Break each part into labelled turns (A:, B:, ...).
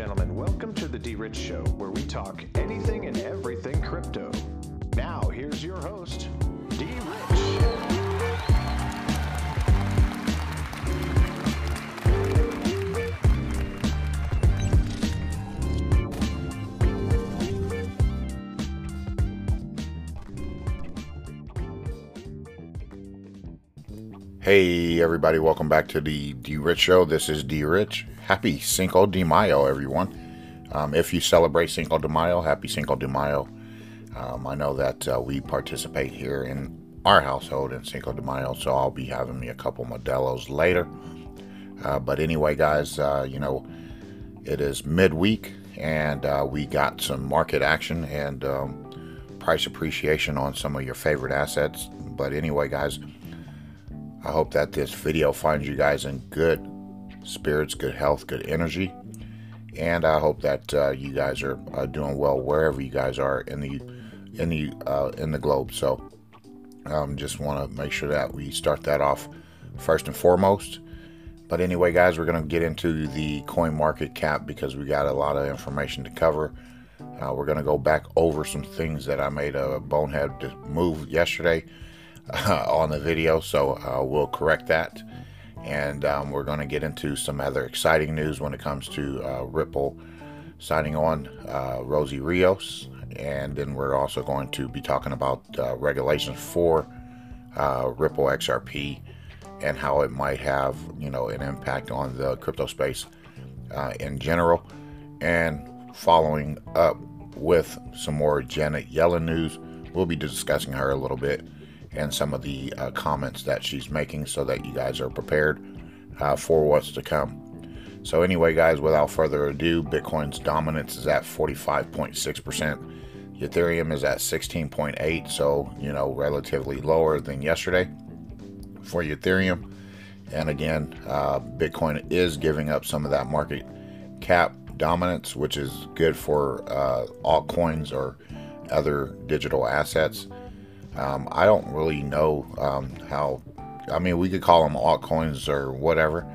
A: gentlemen, welcome to the D Rich Show, where we talk anything and everything crypto. Now, here's your host,
B: Hey everybody, welcome back to the D Rich Show. This is D Rich. Happy Cinco de Mayo, everyone. Um, if you celebrate Cinco de Mayo, happy Cinco de Mayo. Um, I know that uh, we participate here in our household in Cinco de Mayo, so I'll be having me a couple Modelos later. Uh, but anyway, guys, uh, you know, it is midweek and uh, we got some market action and um, price appreciation on some of your favorite assets. But anyway, guys, I hope that this video finds you guys in good spirits, good health, good energy. And I hope that uh, you guys are uh, doing well wherever you guys are in the in the uh, in the globe. So, um, just want to make sure that we start that off first and foremost. But anyway, guys, we're going to get into the coin market cap because we got a lot of information to cover. Uh, we're going to go back over some things that I made a bonehead move yesterday uh, on the video, so uh, we'll correct that. And um, we're going to get into some other exciting news when it comes to uh, Ripple signing on uh, Rosie Rios. And then we're also going to be talking about uh, regulations for uh, Ripple XRP and how it might have, you know, an impact on the crypto space in general. And following up with some more Janet Yellen news, we'll be discussing her a little bit and some of the uh, comments that she's making so that you guys are prepared uh, for what's to come. So, anyway, guys, without further ado, Bitcoin's dominance is at 45.6%. Ethereum is at 16.8, so you know, relatively lower than yesterday for Ethereum. And again, uh, Bitcoin is giving up some of that market cap dominance, which is good for uh, altcoins or other digital assets. Um, I don't really know um, how. I mean, we could call them altcoins or whatever,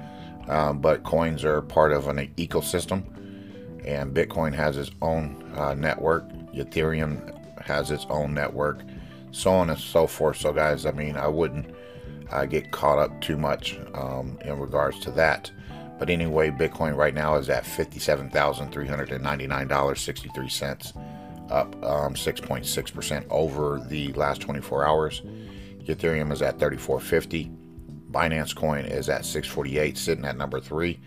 B: um, but coins are part of an ecosystem, and Bitcoin has its own uh, network. Ethereum has its own network, so on and so forth. So, guys, I mean, I wouldn't uh, get caught up too much um, in regards to that. But anyway, Bitcoin right now is at fifty-seven thousand three hundred and ninety-nine dollars sixty-three cents up 6.6% um, over the last 24 hours. Ethereum is at 3450. Binance Coin is at 648, sitting at number three.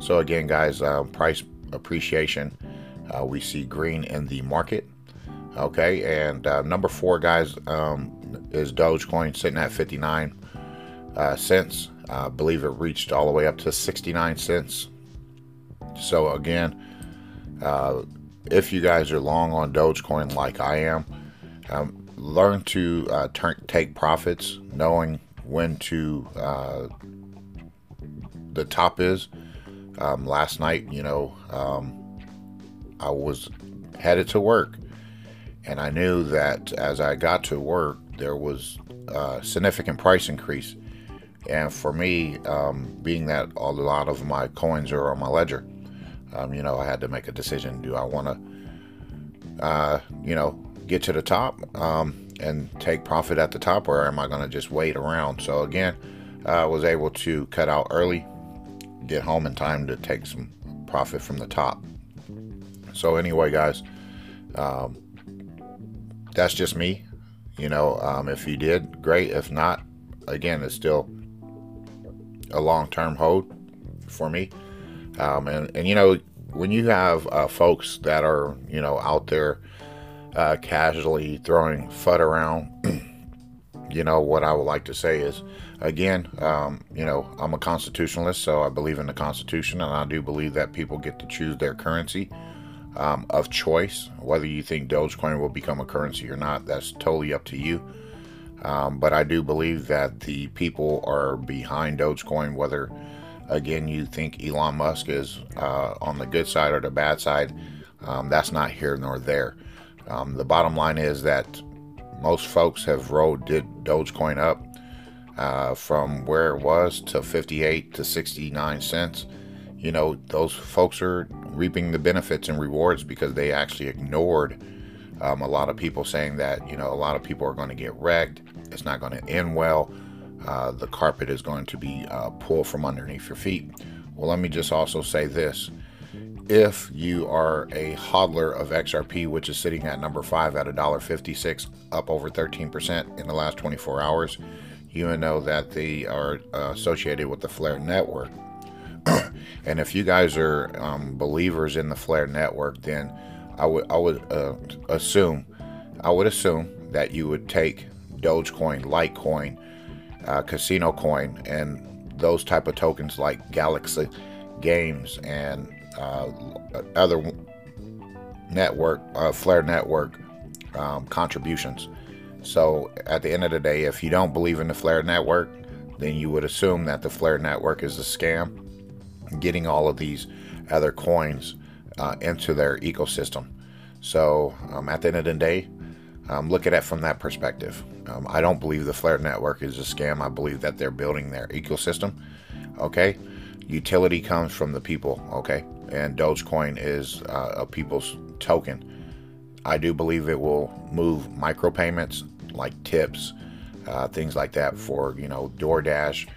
B: So again, guys, uh, price appreciation. Uh, we see green in the market. Okay, and uh, number four, guys, um, is Dogecoin sitting at 59 uh, cents. I believe it reached all the way up to 69 cents. So again, uh, if you guys are long on Dogecoin like I am, um, learn to uh, turn, take profits, knowing when to uh, the top is. Um, last night, you know, um, I was headed to work, and I knew that as I got to work, there was a significant price increase. And for me, um, being that a lot of my coins are on my ledger, um, you know, I had to make a decision. Do I want to, uh, you know, get to the top um, and take profit at the top, or am I going to just wait around? So again, I was able to cut out early, get home in time to take some profit from the top. So anyway, guys, um, that's just me. You know, um, if you did, great. If not, again, it's still a long-term hold for me. Um, and, and, you know, when you have uh, folks that are, you know, out there uh, casually throwing FUD around, you know, what I would like to say is, again, um, you know, I'm a constitutionalist, so I believe in the Constitution, and I do believe that people get to choose their currency um, of choice. Whether you think Dogecoin will become a currency or not, that's totally up to you. Um, but I do believe that the people are behind Dogecoin, whether again, you think Elon Musk is uh, on the good side or the bad side, um, that's not here nor there. Um, the bottom line is that most folks have did Dogecoin up uh, from where it was to 58 to 69 cents. you know, those folks are reaping the benefits and rewards because they actually ignored um, a lot of people saying that, you know, a lot of people are going to get wrecked. It's not going to end well. Uh, the carpet is going to be uh, pulled from underneath your feet. Well, let me just also say this. If you are a hodler of XRP, which is sitting at number five at $1.56, up over 13% in the last 24 hours, you know that they are uh, associated with the Flare network. and if you guys are um, believers in the Flare network, then I would I would uh, assume I would assume that you would take Dogecoin, Litecoin, uh, Casino Coin, and those type of tokens like Galaxy Games and uh, other network uh, Flare network um, contributions. So at the end of the day, if you don't believe in the Flare network, then you would assume that the Flare network is a scam getting all of these other coins uh, into their ecosystem. So um, at the end of the day, um, look at it from that perspective. Um, I don't believe the Flare network is a scam. I believe that they're building their ecosystem. Okay, utility comes from the people. Okay, and Dogecoin is uh, a people's token. I do believe it will move micropayments like tips, uh, things like that for you know DoorDash,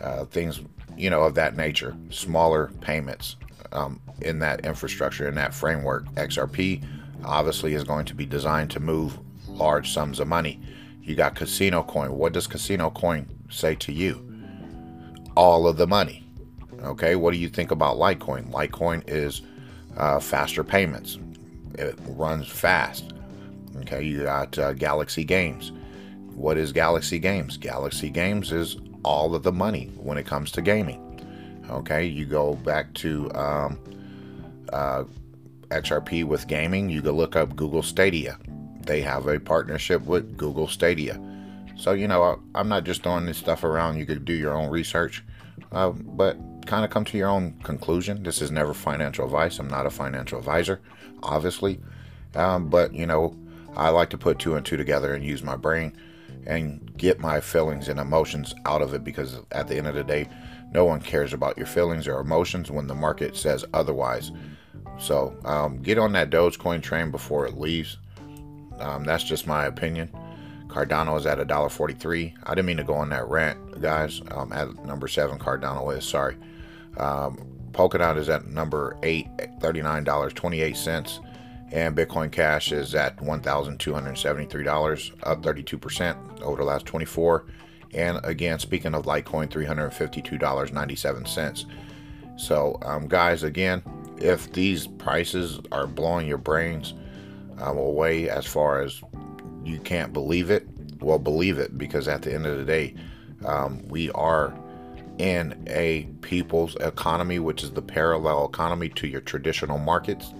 B: uh, things you know, of that nature, smaller payments um, in that infrastructure, in that framework. XRP obviously is going to be designed to move large sums of money. You got Casino Coin. What does Casino Coin say to you? All of the money. Okay, what do you think about Litecoin? Litecoin is uh, faster payments, it runs fast. Okay, you got uh, Galaxy Games. What is Galaxy Games? Galaxy Games is all of the money when it comes to gaming. Okay, you go back to um, uh, XRP with gaming, you can look up Google Stadia. They have a partnership with Google Stadia. So, you know, I'm not just throwing this stuff around. You could do your own research, uh, but kind of come to your own conclusion. This is never financial advice. I'm not a financial advisor, obviously. Um, but, you know, I like to put two and two together and use my brain and get my feelings and emotions out of it because at the end of the day, no one cares about your feelings or emotions when the market says otherwise. So um, get on that Dogecoin train before it leaves. Um, that's just my opinion. Cardano is at $1.43. I didn't mean to go on that rant, guys. Um, at number seven, Cardano is sorry. Um, Polkadot is at number eight, $39.28 and Bitcoin Cash is at $1,273, up 32% over the last 24. And again, speaking of Litecoin, $352.97. So, um, guys, again, if these prices are blowing your brains um, away as far as you can't believe it, well, believe it because at the end of the day, um, we are in a people's economy, which is the parallel economy to your traditional markets.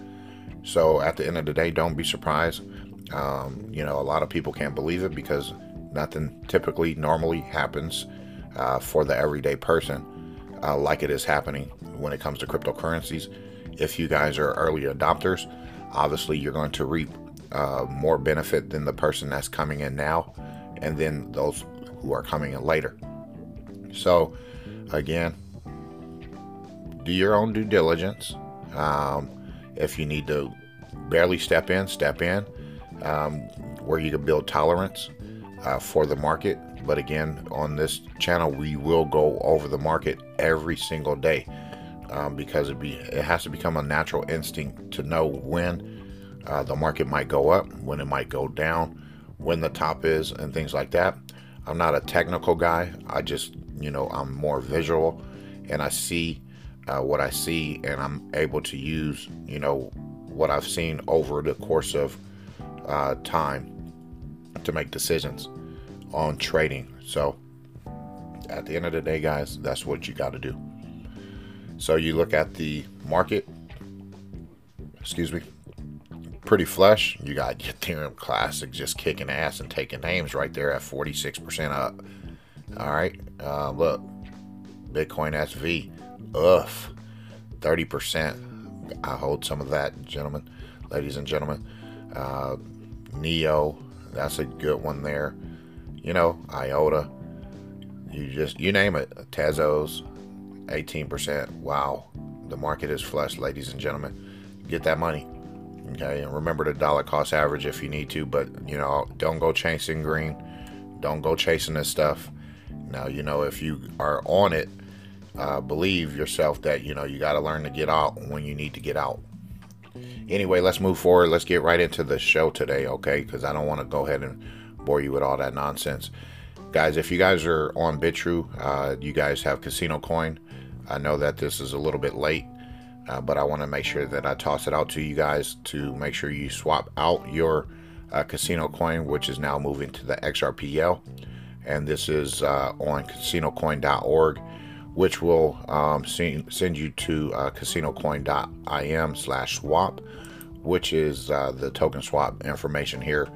B: So at the end of the day, don't be surprised. Um, you know, a lot of people can't believe it because nothing typically normally happens uh, for the everyday person uh, like it is happening when it comes to cryptocurrencies. If you guys are early adopters, obviously you're going to reap uh, more benefit than the person that's coming in now and then those who are coming in later. So, again, do your own due diligence. Um, if you need to barely step in, step in, um, where you can build tolerance uh, for the market. But again, on this channel, we will go over the market every single day um, because it be it has to become a natural instinct to know when uh, the market might go up, when it might go down, when the top is, and things like that. I'm not a technical guy. I just, you know, I'm more visual, and I see uh, what I see, and I'm able to use, you know, what I've seen over the course of uh, time to make decisions on trading. So, at the end of the day, guys, that's what you got to do. So, you look at the market, excuse me, pretty flush. You got Ethereum Classic just kicking ass and taking names right there at 46% up. All right, uh, look, Bitcoin SV Ugh, 30%. I hold some of that, gentlemen, ladies and gentlemen. Uh, Neo, that's a good one there. You know, IOTA, you just, you name it. Tezos, 18%. Wow, The market is flush, ladies and gentlemen. Get that money. Okay, and remember the dollar cost average if you need to, but you know, don't go chasing green. Don't go chasing this stuff. Now, you know, if you are on it, uh, believe yourself that you know you got to learn to get out when you need to get out. Anyway, let's move forward. Let's get right into the show today, okay? Because I don't want to go ahead and bore you with all that nonsense. Guys, if you guys are on Bitrue, uh, you guys have Casino Coin. I know that this is a little bit late, uh, but I want to make sure that I toss it out to you guys to make sure you swap out your uh, Casino Coin, which is now moving to the XRPL. And this is uh, on casinocoin.org, which will um, send you to uh, casinocoin.im slash swap, which is uh, the token swap information here.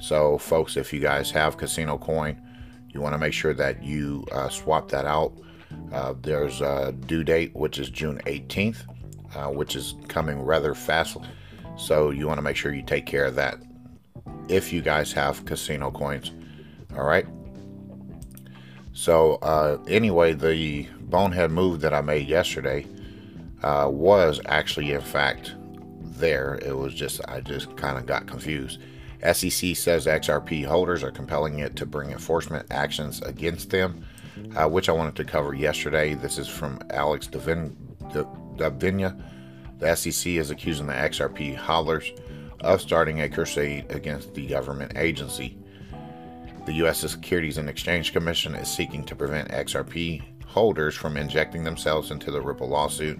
B: So, folks, if you guys have Casino Coin, you want to make sure that you uh, swap that out. Uh, there's a due date, which is June 18th, uh, which is coming rather fast. So you want to make sure you take care of that if you guys have casino coins. All right. So, uh, anyway, the bonehead move that I made yesterday uh, was actually, in fact, there. It was just, I just kind of got confused. SEC says XRP holders are compelling it to bring enforcement actions against them, uh, which I wanted to cover yesterday. This is from Alex Davin, Davinia. The SEC is accusing the XRP hodlers of starting a crusade against the government agency. The U.S. Securities and Exchange Commission is seeking to prevent XRP holders from injecting themselves into the Ripple lawsuit,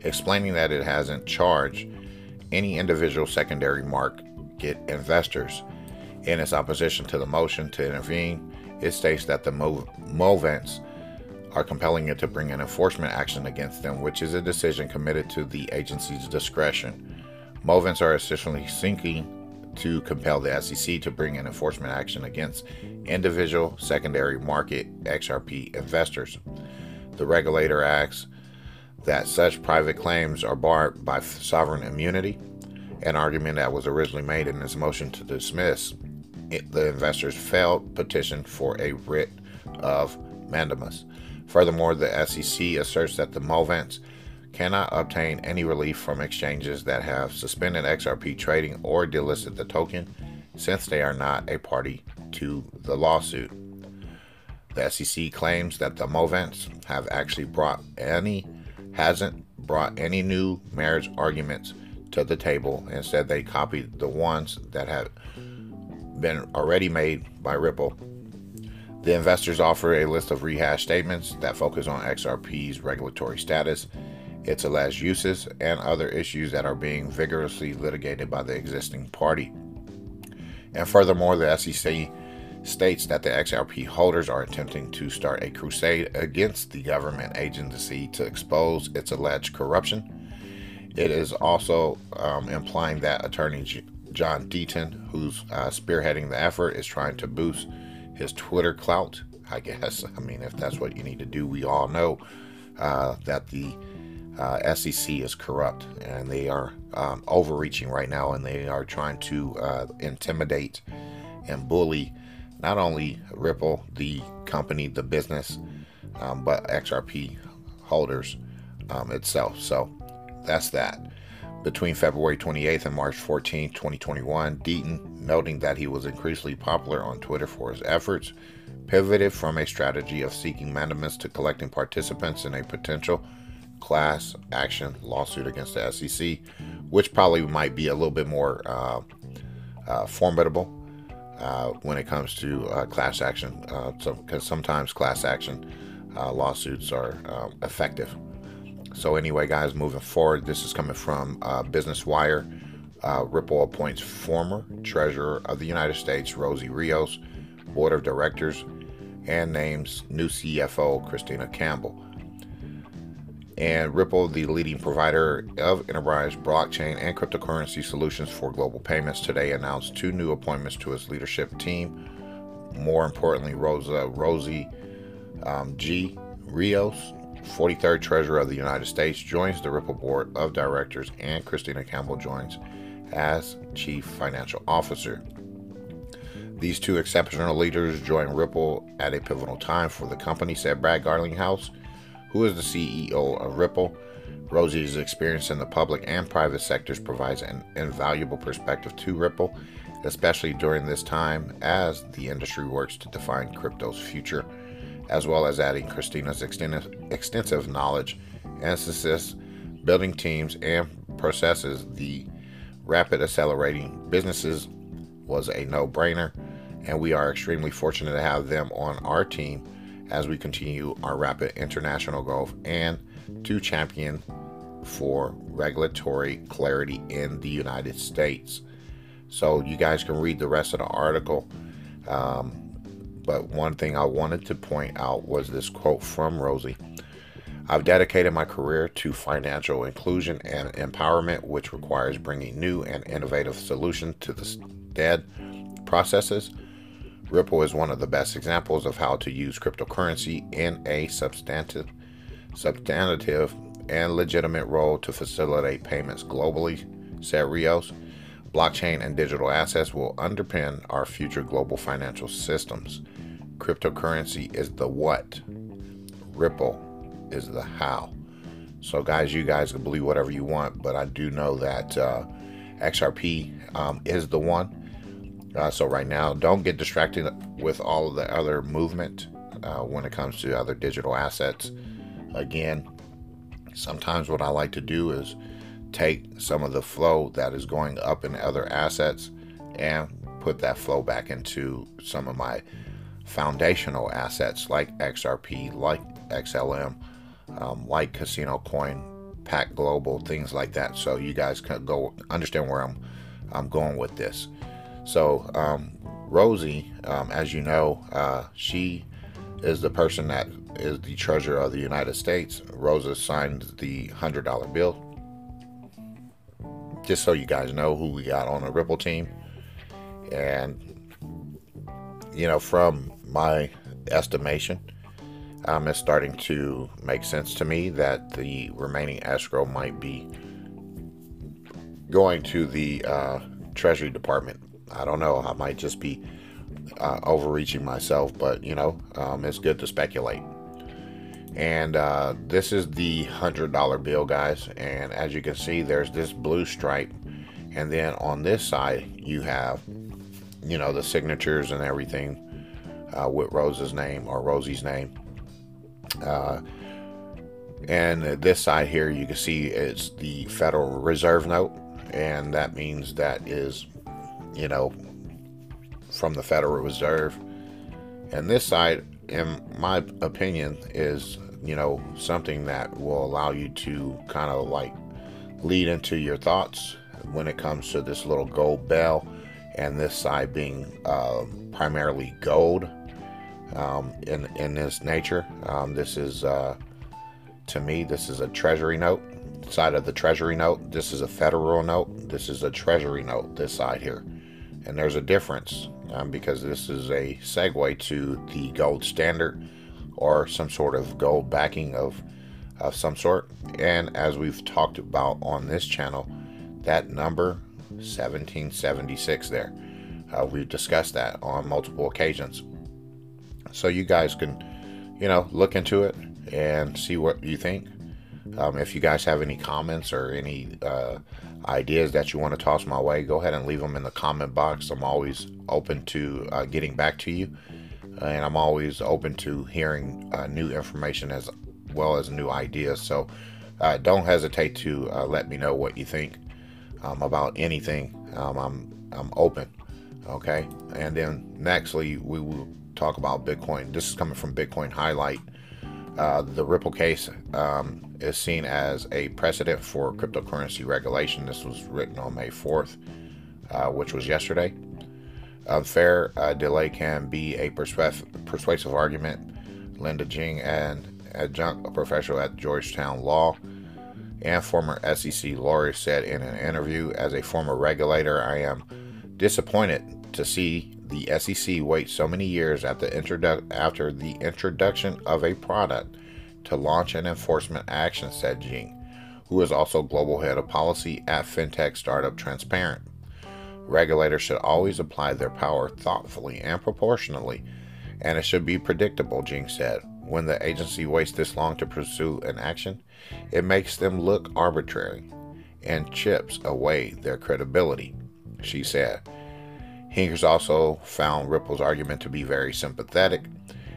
B: explaining that it hasn't charged any individual secondary mark get investors. In its opposition to the motion to intervene, it states that the Movants are compelling it to bring an enforcement action against them, which is a decision committed to the agency's discretion. Movants are essentially seeking to compel the SEC to bring an enforcement action against individual secondary market XRP investors. The regulator asks that such private claims are barred by sovereign immunity an argument that was originally made in this motion to dismiss the investors' failed petition for a writ of mandamus. Furthermore, the SEC asserts that the Movants cannot obtain any relief from exchanges that have suspended XRP trading or delisted the token since they are not a party to the lawsuit. The SEC claims that the Movants have actually brought any hasn't brought any new marriage arguments to the table. Instead, they copied the ones that had been already made by Ripple. The investors offer a list of rehash statements that focus on XRP's regulatory status, its alleged uses, and other issues that are being vigorously litigated by the existing party. And furthermore, the SEC states that the XRP holders are attempting to start a crusade against the government agency to expose its alleged corruption it is also um, implying that Attorney John Deaton, who's uh, spearheading the effort, is trying to boost his Twitter clout. I guess. I mean, if that's what you need to do, we all know uh, that the uh, SEC is corrupt and they are um, overreaching right now, and they are trying to uh, intimidate and bully not only Ripple, the company, the business, um, but XRP holders um, itself. So that's that. Between February 28th and March 14, 2021, Deaton, noting that he was increasingly popular on Twitter for his efforts, pivoted from a strategy of seeking mandamus to collecting participants in a potential class action lawsuit against the SEC, which probably might be a little bit more uh, uh, formidable uh, when it comes to uh, class action, because uh, so, sometimes class action uh, lawsuits are effective. So anyway, guys, moving forward, this is coming from uh, Business Wire. Uh, Ripple appoints former Treasurer of the United States Rosie Rios, Board of Directors, and names new CFO Kristina Campbell. And Ripple, the leading provider of enterprise blockchain and cryptocurrency solutions for global payments, today announced two new appointments to its leadership team. More importantly, Rosa Rosie um, G. Rios 43rd Treasurer of the United States, joins the Ripple Board of Directors, and Kristina Campbell joins as Chief Financial Officer. These two exceptional leaders join Ripple at a pivotal time for the company, said Brad Garlinghouse, who is the CEO of Ripple. Rosie's experience in the public and private sectors provides an invaluable perspective to Ripple, especially during this time as the industry works to define crypto's future, as well as adding Kristina's extensive knowledge and success building teams and processes. The rapid accelerating businesses was a no brainer, and we are extremely fortunate to have them on our team as we continue our rapid international growth and to champion for regulatory clarity in the United States. So, you guys can read the rest of the article. Um, but one thing I wanted to point out was this quote from Rosie. I've dedicated my career to financial inclusion and empowerment, which requires bringing new and innovative solutions to the dead processes. Ripple is one of the best examples of how to use cryptocurrency in a substantive, substantive and legitimate role to facilitate payments globally, said Rios. Blockchain and digital assets will underpin our future global financial systems. Cryptocurrency is the what, Ripple is the how. So, guys, you guys can believe whatever you want, but I do know that uh, XRP um, is the one. Uh, so, right now, don't get distracted with all of the other movement uh, when it comes to other digital assets. Again, sometimes what I like to do is take some of the flow that is going up in other assets and put that flow back into some of my foundational assets like XRP, like XLM, um, like Casino Coin, Pack Global, things like that. So you guys can go understand where I'm I'm going with this. So um, Rosie, um, as you know, uh, she is the person that is the treasurer of the United States. Rosa signed the hundred dollar bill. Just so you guys know who we got on the Ripple team, and you know, from my estimation, um, it's starting to make sense to me that the remaining escrow might be going to the uh, Treasury Department. I don't know. I might just be uh, overreaching myself, but you know, um, it's good to speculate. And uh, this is the hundred dollar bill, guys. And as you can see, there's this blue stripe, and then on this side you have, you know, the signatures and everything uh, with Rose's name or Rosie's name. Uh, and this side here, you can see it's the Federal Reserve note, and that means that is, you know, from the Federal Reserve. And this side, in my opinion, is, you know, something that will allow you to kind of like lead into your thoughts when it comes to this little gold bell, and this side being uh, primarily gold um, in in this nature. Um, this is uh, to me, this is a treasury note. Side of the treasury note. This is a federal note. This is a treasury note. This side here, and there's a difference um, because this is a segue to the gold standard or some sort of gold backing of of some sort. And as we've talked about on this channel, that number 1776 there. Uh, we've discussed that on multiple occasions. So you guys can, you know, look into it and see what you think. Um, if you guys have any comments or any uh, ideas that you want to toss my way, go ahead and leave them in the comment box. I'm always open to uh, getting back to you, and I'm always open to hearing uh, new information as well as new ideas. So uh, don't hesitate to uh, let me know what you think um, about anything. Um, I'm I'm open. Okay, and then nextly we will talk about Bitcoin. This is coming from Bitcoin Highlight. Uh, the Ripple case um, is seen as a precedent for cryptocurrency regulation. This was written on May 4th, uh, which was yesterday. Unfair uh, delay can be a persuasive argument. Linda Jeng, an adjunct professor at Georgetown Law and former SEC lawyer, said in an interview, As a former regulator, I am disappointed to see the SEC wait so many years after, introdu- after the introduction of a product to launch an enforcement action, said Jeng, who is also global head of policy at fintech startup Transparent. Regulators should always apply their power thoughtfully and proportionally, and it should be predictable, Jeng said. when the agency waits this long to pursue an action, it makes them look arbitrary and chips away their credibility, she said. Hinkes also found Ripple's argument to be very sympathetic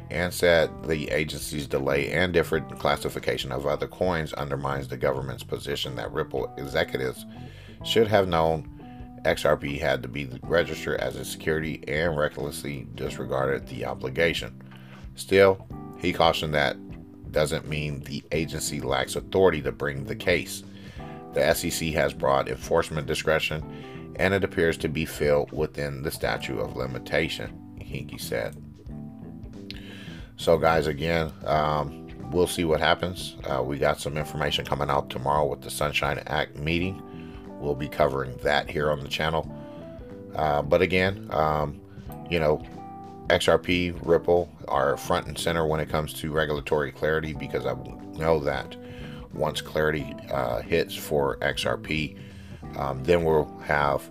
B: and said the agency's delay and different classification of other coins undermines the government's position that Ripple executives should have known XRP had to be registered as a security and recklessly disregarded the obligation. Still, he cautioned that doesn't mean the agency lacks authority to bring the case. The SEC has broad enforcement discretion and it appears to be filled within the statute of limitation, Hinkes said. So, guys, again, um, we'll see what happens. Uh, we got some information coming out tomorrow with the Sunshine Act meeting. We'll be covering that here on the channel. Uh, but again, um, you know, XRP, Ripple are front and center when it comes to regulatory clarity because I know that once clarity uh, hits for XRP, um, then we'll have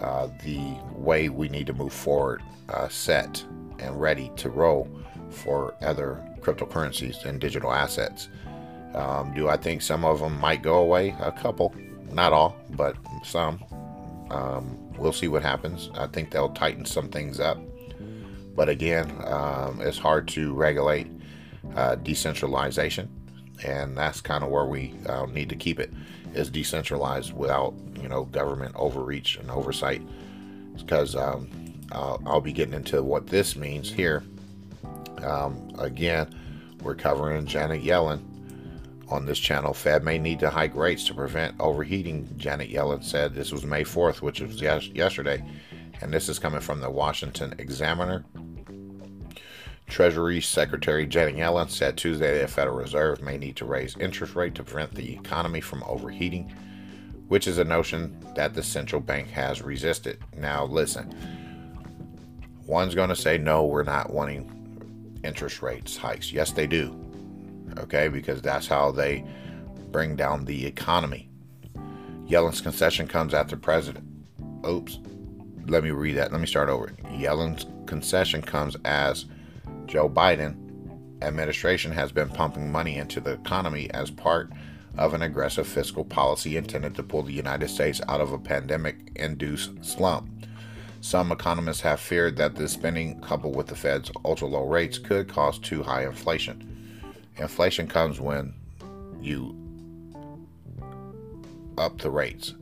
B: uh, the way we need to move forward uh, set and ready to roll for other cryptocurrencies and digital assets. Um, do I think some of them might go away? A couple, not all, but some. Um, we'll see what happens. I think they'll tighten some things up. But again, um, it's hard to regulate uh, decentralization, and that's kind of where we uh, need to keep it is decentralized without you know government overreach and oversight. Because um, I'll, I'll, be getting into what this means here. Um, again, we're covering Janet Yellen on this channel. Fed may need to hike rates to prevent overheating. Janet Yellen said this was May 4th, which was yes- yesterday, and this is coming from the Washington Examiner. Treasury Secretary Janet Yellen said Tuesday that the Federal Reserve may need to raise interest rate to prevent the economy from overheating, which is a notion that the central bank has resisted. Now, listen, one's going to say, no, we're not wanting interest rates hikes. Yes, they do. Okay, because that's how they bring down the economy. Yellen's concession comes after President. Oops. Let me read that. Let me start over. Yellen's concession comes as Joe Biden administration has been pumping money into the economy as part of an aggressive fiscal policy intended to pull the United States out of a pandemic induced slump. Some economists have feared that this spending, coupled with the Fed's ultra low rates, could cause too high inflation. Inflation comes when you up the rates.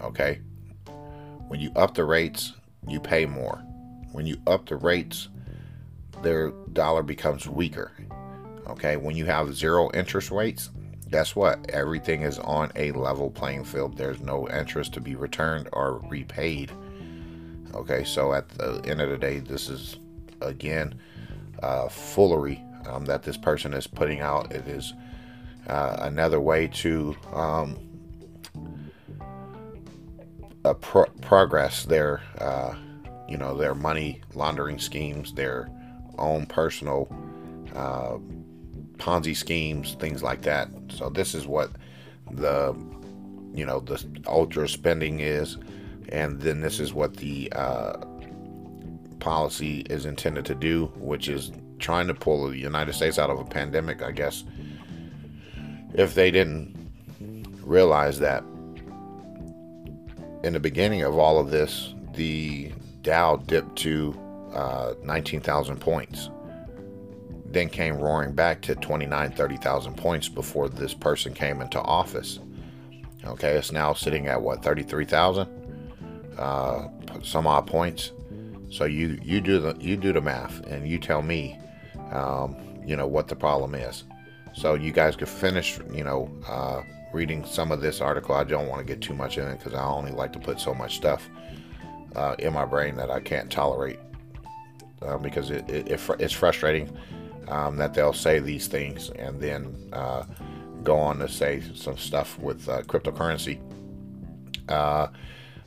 B: Okay? When you up the rates, you pay more. When you up the rates, their dollar becomes weaker. Okay, when you have zero interest rates, guess what? Everything is on a level playing field. There's no interest to be returned or repaid. Okay, so at the end of the day, this is again uh, foolery um, that this person is putting out. It is uh, another way to um, pro- progress their, uh, you know, their money laundering schemes, their own personal uh, Ponzi schemes, things like that. So this is what the you know the ultra spending is, and then this is what the uh, policy is intended to do, which is trying to pull the United States out of a pandemic. I guess if they didn't realize that in the beginning of all of this, the Dow dipped to uh, 19,000 points. Then came roaring back to 29, 30,000 points before this person came into office. Okay, it's now sitting at what 33,000, uh, some odd points. So you you do the you do the math and you tell me, um, you know what the problem is. So you guys could finish, you know, uh, reading some of this article. I don't want to get too much in it because I only like to put so much stuff uh, in my brain that I can't tolerate uh, because it, it, it, it's frustrating um, that they'll say these things and then uh, go on to say some stuff with uh, cryptocurrency.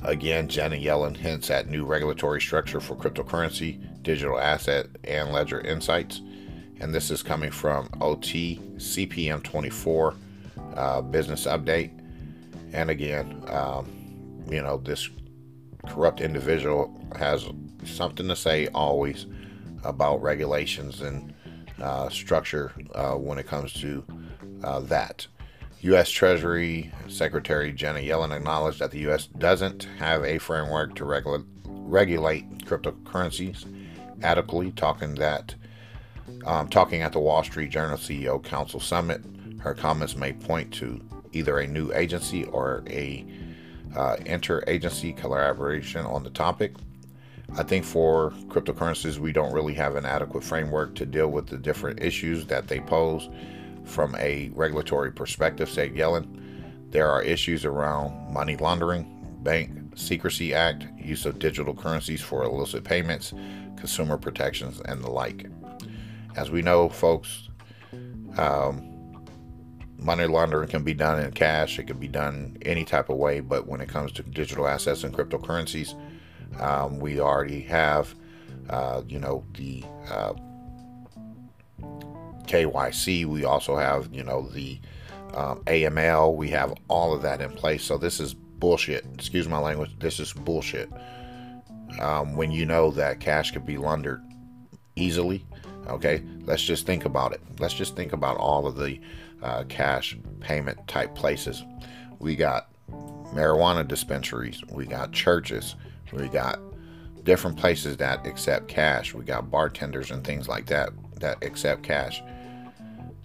B: Again, Janet Yellen hints at new regulatory structure for cryptocurrency, digital asset, and ledger insights. And this is coming from OT CPM 24 uh, business update. And again, um, you know, this corrupt individual has something to say always about regulations and uh, structure uh, when it comes to uh, that. U.S. Treasury Secretary Janet Yellen acknowledged that the U.S. doesn't have a framework to regula- regulate cryptocurrencies adequately, talking that um, talking at the Wall Street Journal CEO Council Summit. Her comments may point to either a new agency or a uh, interagency collaboration on the topic. I think for cryptocurrencies, we don't really have an adequate framework to deal with the different issues that they pose from a regulatory perspective, said Yellen. There are issues around money laundering, Bank Secrecy Act, use of digital currencies for illicit payments, consumer protections, and the like. As we know, folks, um, money laundering can be done in cash, it can be done any type of way, but when it comes to digital assets and cryptocurrencies, um, we already have, uh, you know, the uh, KYC. We also have, you know, the um, AML. We have all of that in place. So this is bullshit. Excuse my language. This is bullshit. Um, when you know that cash could be laundered easily, okay, let's just think about it. Let's just think about all of the uh, cash payment type places. We got marijuana dispensaries. We got churches. We got different places that accept cash. We got bartenders and things like that that accept cash.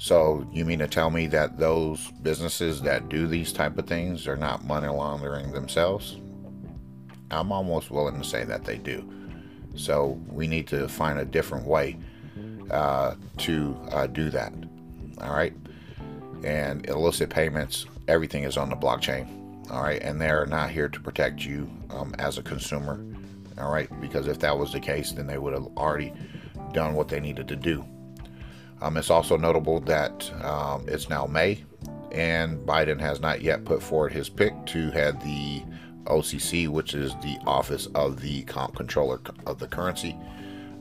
B: So you mean to tell me that those businesses that do these type of things are not money laundering themselves? I'm almost willing to say that they do. So we need to find a different way uh, to uh, do that. All right. And illicit payments, everything is on the blockchain. All right. And they're not here to protect you um, as a consumer. All right. Because if that was the case, then they would have already done what they needed to do. Um, it's also notable that um, it's now May, and Biden has not yet put forward his pick to head the OCC, which is the Office of the Comptroller of the Currency.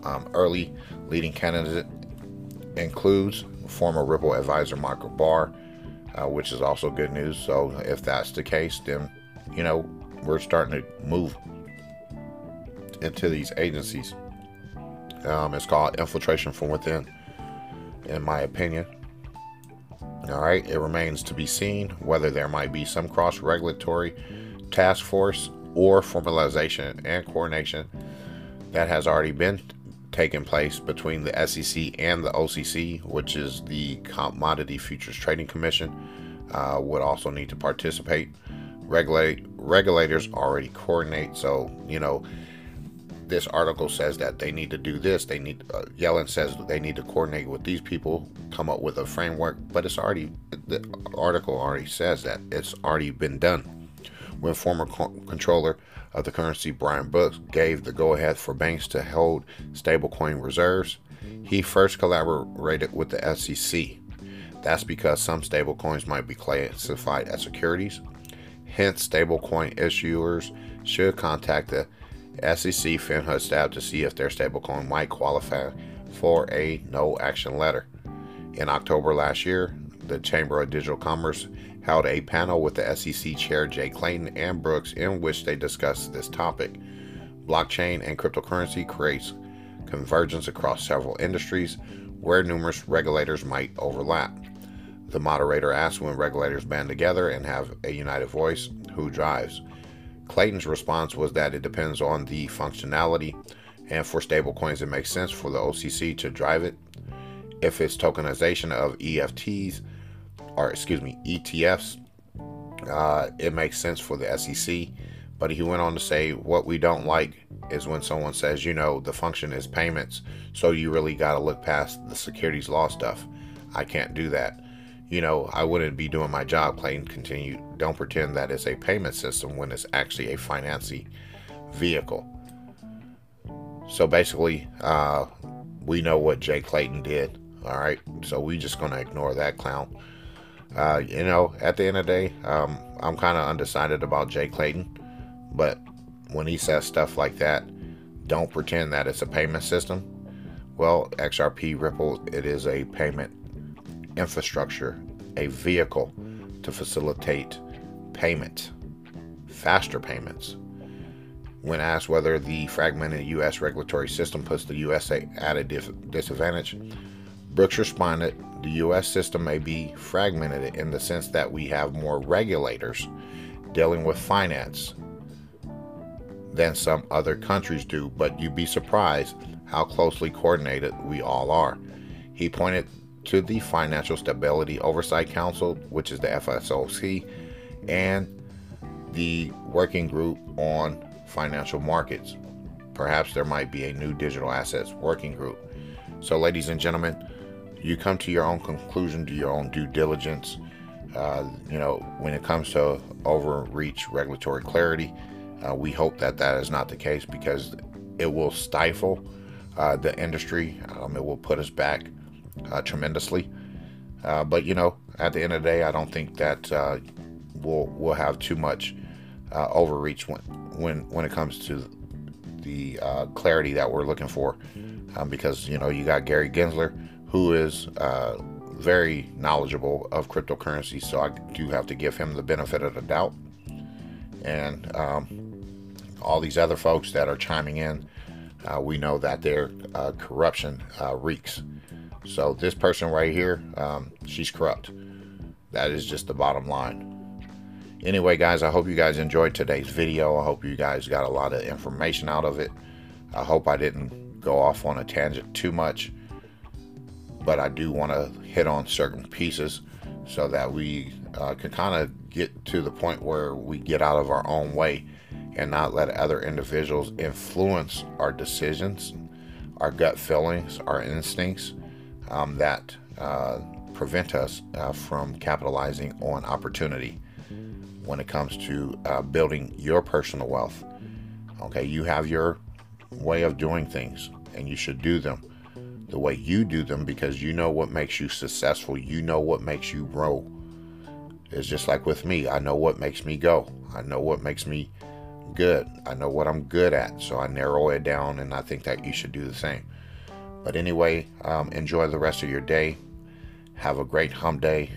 B: Um, early leading candidate includes former Ripple advisor Michael Barr, uh, which is also good news. So if that's the case, then you know we're starting to move into these agencies. Um, it's called infiltration from within in my opinion. All right, it remains to be seen whether there might be some cross regulatory task force or formalization and coordination that has already been taking place between the SEC and the OCC, which is the Commodity Futures Trading Commission, uh, would also need to participate. Regulate regulators already coordinate, so you know this article says that they need to do this. They need uh, Yellen says they need to coordinate with these people, come up with a framework. But it's already the article already says that it's already been done. When former co- controller of the currency Brian Brooks gave the go-ahead for banks to hold stablecoin reserves, he first collaborated with the SEC. That's because some stablecoins might be classified as securities. Hence, stablecoin issuers should contact the SEC FinHub staff to see if their stablecoin might qualify for a no action letter. In October last year, the Chamber of Digital Commerce held a panel with the SEC Chair Jay Clayton and Brooks in which they discussed this topic. Blockchain and cryptocurrency creates convergence across several industries where numerous regulators might overlap. The moderator asked when regulators band together and have a united voice, who drives? Clayton's response was that it depends on the functionality, and for stablecoins, it makes sense for the OCC to drive it. If it's tokenization of EFTs, or excuse me, ETFs, uh, it makes sense for the SEC. But he went on to say, what we don't like is when someone says, you know, the function is payments, so you really got to look past the securities law stuff. I can't do that you know, I wouldn't be doing my job. Clayton continued, don't pretend that it's a payment system when it's actually a financing vehicle. So basically, uh, we know what Jay Clayton did. All right. So we're just going to ignore that clown. Uh, you know, at the end of the day, um, I'm kind of undecided about Jay Clayton. But when he says stuff like that, don't pretend that it's a payment system. Well, XRP Ripple, it is a payment infrastructure, a vehicle to facilitate payment, faster payments. When asked whether the fragmented U.S. regulatory system puts the USA at a disadvantage, Brooks responded the U.S. system may be fragmented in the sense that we have more regulators dealing with finance than some other countries do, but you'd be surprised how closely coordinated we all are. He pointed to the Financial Stability Oversight Council, which is the FSOC, and the Working Group on Financial Markets. Perhaps there might be a new digital assets working group. So, ladies and gentlemen, you come to your own conclusion, do your own due diligence. Uh, you know, when it comes to overreach regulatory clarity, uh, we hope that that is not the case because it will stifle uh, the industry. Um, it will put us back uh, tremendously. Uh, but you know, at the end of the day, I don't think that uh, we'll we'll have too much overreach when when when it comes to the clarity that we're looking for. Um, because you know, you got Gary Gensler who is uh, very knowledgeable of cryptocurrency, so I do have to give him the benefit of the doubt. And um, all these other folks that are chiming in, uh, we know that their uh, corruption uh, reeks. So this person right here, um, she's corrupt. That is just the bottom line. Anyway, guys, I hope you guys enjoyed today's video. I hope you guys got a lot of information out of it. I hope I didn't go off on a tangent too much but I do want to hit on certain pieces so that we uh, can kind of get to the point where we get out of our own way and not let other individuals influence our decisions, our gut feelings, our instincts um, that uh, prevent us uh, from capitalizing on opportunity when it comes to uh, building your personal wealth. Okay, you have your way of doing things and you should do them the way you do them because you know what makes you successful. You know what makes you grow. It's just like with me. I know what makes me go. I know what makes me good. I know what I'm good at. So I narrow it down, and I think that you should do the same. But anyway, um, enjoy the rest of your day. Have a great hump day.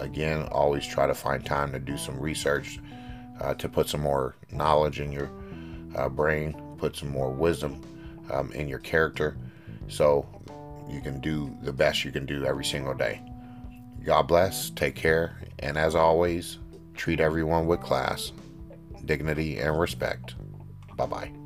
B: Again, always try to find time to do some research uh, to put some more knowledge in your uh, brain, put some more wisdom um, in your character so you can do the best you can do every single day. God bless, take care, and as always, treat everyone with class, dignity, and respect. Bye bye.